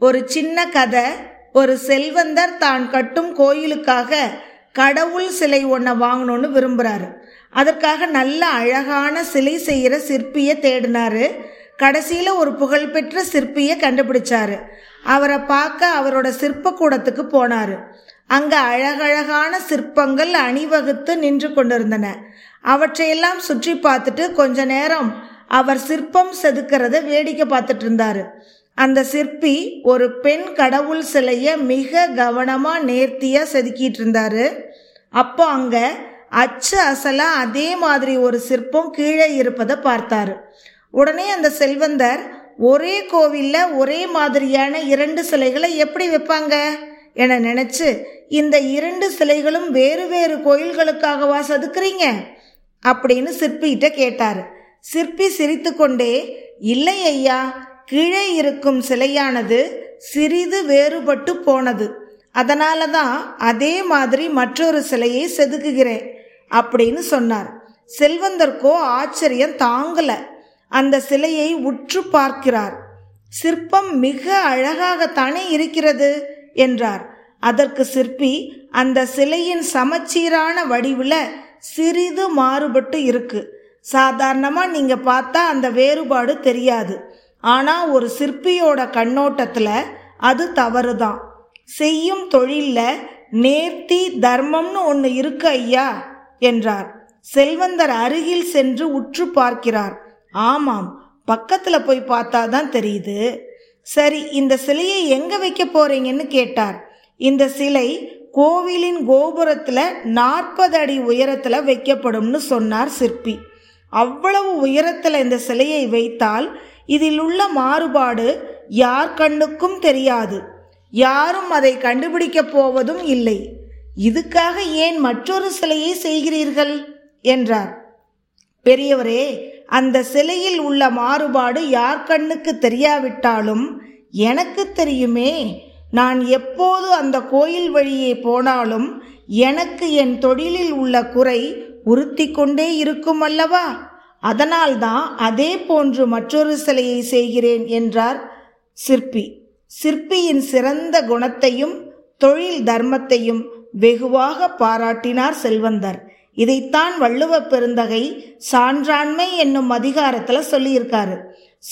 ஒரு சின்ன கதை ஒரு செல்வந்தர் தான் கட்டும் கோயிலுக்காக கடவுள் சிலை ஒன்றை வாங்கணும்னு விரும்புகிறாரு அதற்காக நல்ல அழகான சிலை செய்கிற சிற்பியை தேடினாரு. கடைசியில் ஒரு புகழ்பெற்ற சிற்பியை கண்டுபிடிச்சாரு. அவரை பார்க்க அவரோட சிற்பக்கூடத்துக்கு போனார். அங்கே அழகழகான சிற்பங்கள் அணிவகுத்து நின்று கொண்டிருந்தன. அவற்றையெல்லாம் சுற்றி பார்த்துட்டு கொஞ்ச நேரம் அவர் சிற்பம் செதுக்கிறத வேடிக்கை பார்த்துட்டு இருந்தாரு. அந்த சிற்பி ஒரு பெண் கடவுள் சிலைய மிக கவனமா நேர்த்தியா செதுக்கிட்டு இருந்தாரு அப்போ அங்க அச்சு அசலா அதே மாதிரி ஒரு சிற்பம் கீழே இருப்பதை பார்த்தாரு. உடனே அந்த செல்வந்தர் ஒரே கோவில்ல ஒரே மாதிரியான இரண்டு சிலைகளை எப்படி வைப்பாங்க? என நினைச்சு இந்த இரண்டு சிலைகளும் வேறு வேறு கோயில்களுக்காகவா செதுக்குறீங்க? அப்படின்னு சிற்பிகிட்ட கேட்டாரு. சிற்பி சிரித்துக்கொண்டே இல்லை ஐயா கீழே இருக்கும் சிலையானது சிறிது வேறுபட்டு போனது. அதனால தான் அதே மாதிரி மற்றொரு சிலையை செதுக்குகிறேன் அப்படின்னு சொன்னார். செல்வந்தர்க்கோ ஆச்சரியம் தாங்கல. அந்த சிலையை உற்று பார்க்கிறார். சிற்பம் மிக அழகாகத்தானே இருக்கிறது என்றார். அதற்கு சிற்பி அந்த சிலையின் சமச்சீரான வடிவில் சிறிது மாறுபட்டு இருக்கு. சாதாரணமாக நீங்கள் பார்த்தா அந்த வேறுபாடு தெரியாது. ஆனால் ஒரு சிற்பியோட கண்ணோட்டத்தில் அது தவறு தான் செய்யும் தொழில்ல நேர்த்தி தர்மம்னு ஒன்று இருக்கு ஐயா என்றார். செல்வந்தர் அருகில் சென்று உற்று பார்க்கிறார். ஆமாம் பக்கத்தில் போய் பார்த்தா தான் தெரியுது. சரி இந்த சிலையை எங்கே வைக்க போறீங்கன்னு கேட்டார். இந்த சிலை கோவிலின் கோபுரத்தில் நாற்பது அடி உயரத்தில் வைக்கப்படும்னு சொன்னார் சிற்பி. அவ்வளவு உயரத்தில் இந்த சிலையை வைத்தால் இதில் உள்ள மாறுபாடு யார் கண்ணுக்கும் தெரியாது. யாரும் அதை கண்டுபிடிக்கப் போவதும் இல்லை. இதுக்காக ஏன் மற்றொரு சிலையை செய்கிறீர்கள்? என்றார். பெரியவரே அந்த சிலையில் உள்ள மாறுபாடு யார் கண்ணுக்கு தெரியாவிட்டாலும் எனக்கு தெரியுமே. நான் எப்போது அந்த கோயில் வழியே போனாலும் எனக்கு என் தொழிலில் உள்ள குறை உறுத்தி கொண்டே இருக்கும் அல்லவா? அதனால்தான் அதே போன்று மற்றொரு சிலையை செய்கிறேன் என்றார் சிற்பி. சிற்பியின் சிறந்த குணத்தையும் தொழில் தர்மத்தையும் வெகுவாக பாராட்டினார் செல்வந்தர். இதைத்தான் வள்ளுவ பெருந்தகை சான்றாண்மை என்னும் அதிகாரத்தில் சொல்லியிருக்காரு.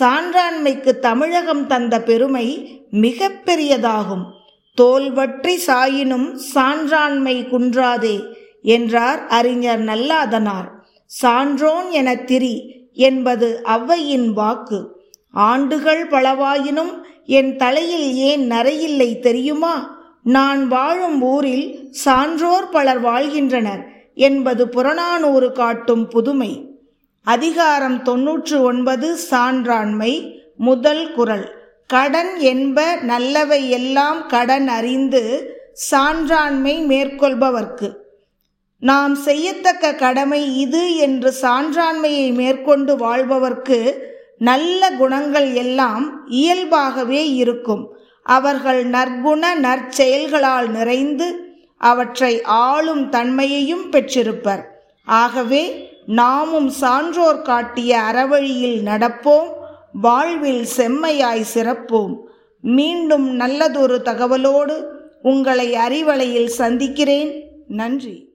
சான்றாண்மைக்கு தமிழகம் தந்த பெருமை மிக பெரியதாகும். தோல்வற்றி சாயினும் சான்றாண்மை குன்றாதே என்றார் அறிஞர் நல்லாதனார். சான்றோன் என திரி என்பது ஔவையின் வாக்கு. ஆண்டுகள் பலவாயினும் என் தலையில் ஏன் நரையில்லை தெரியுமா? நான் வாழும் ஊரில் சான்றோர் பலர் வாழ்கின்றனர் என்பது புறநானூறு காட்டும் புதுமை. அதிகாரம் தொன்னூற்று ஒன்பது சான்றாண்மை முதல் குரல். கடன் என்ப நல்லவை எல்லாம் கடன் அறிந்து சான்றாண்மை மேற்கொள்பவர்க்கு. நாம் செய்யத்தக்க கடமை இது என்று சான்றாண்மையை மேற்கொண்டு வாழ்பவர்க்கு நல்ல குணங்கள் எல்லாம் இயல்பாகவே இருக்கும். அவர்கள் நற்குண நற்செயல்களால் நிறைந்து அவற்றை ஆளும் தன்மையையும் பெற்றிருப்பர். ஆகவே நாமும் சான்றோர் காட்டிய அறவழியில் நடப்போம் வாழ்வில் செம்மையாய் சிறப்போம். மீண்டும் நல்லதொரு தகவலோடு உங்களை அறிவலையில் சந்திக்கிறேன். நன்றி.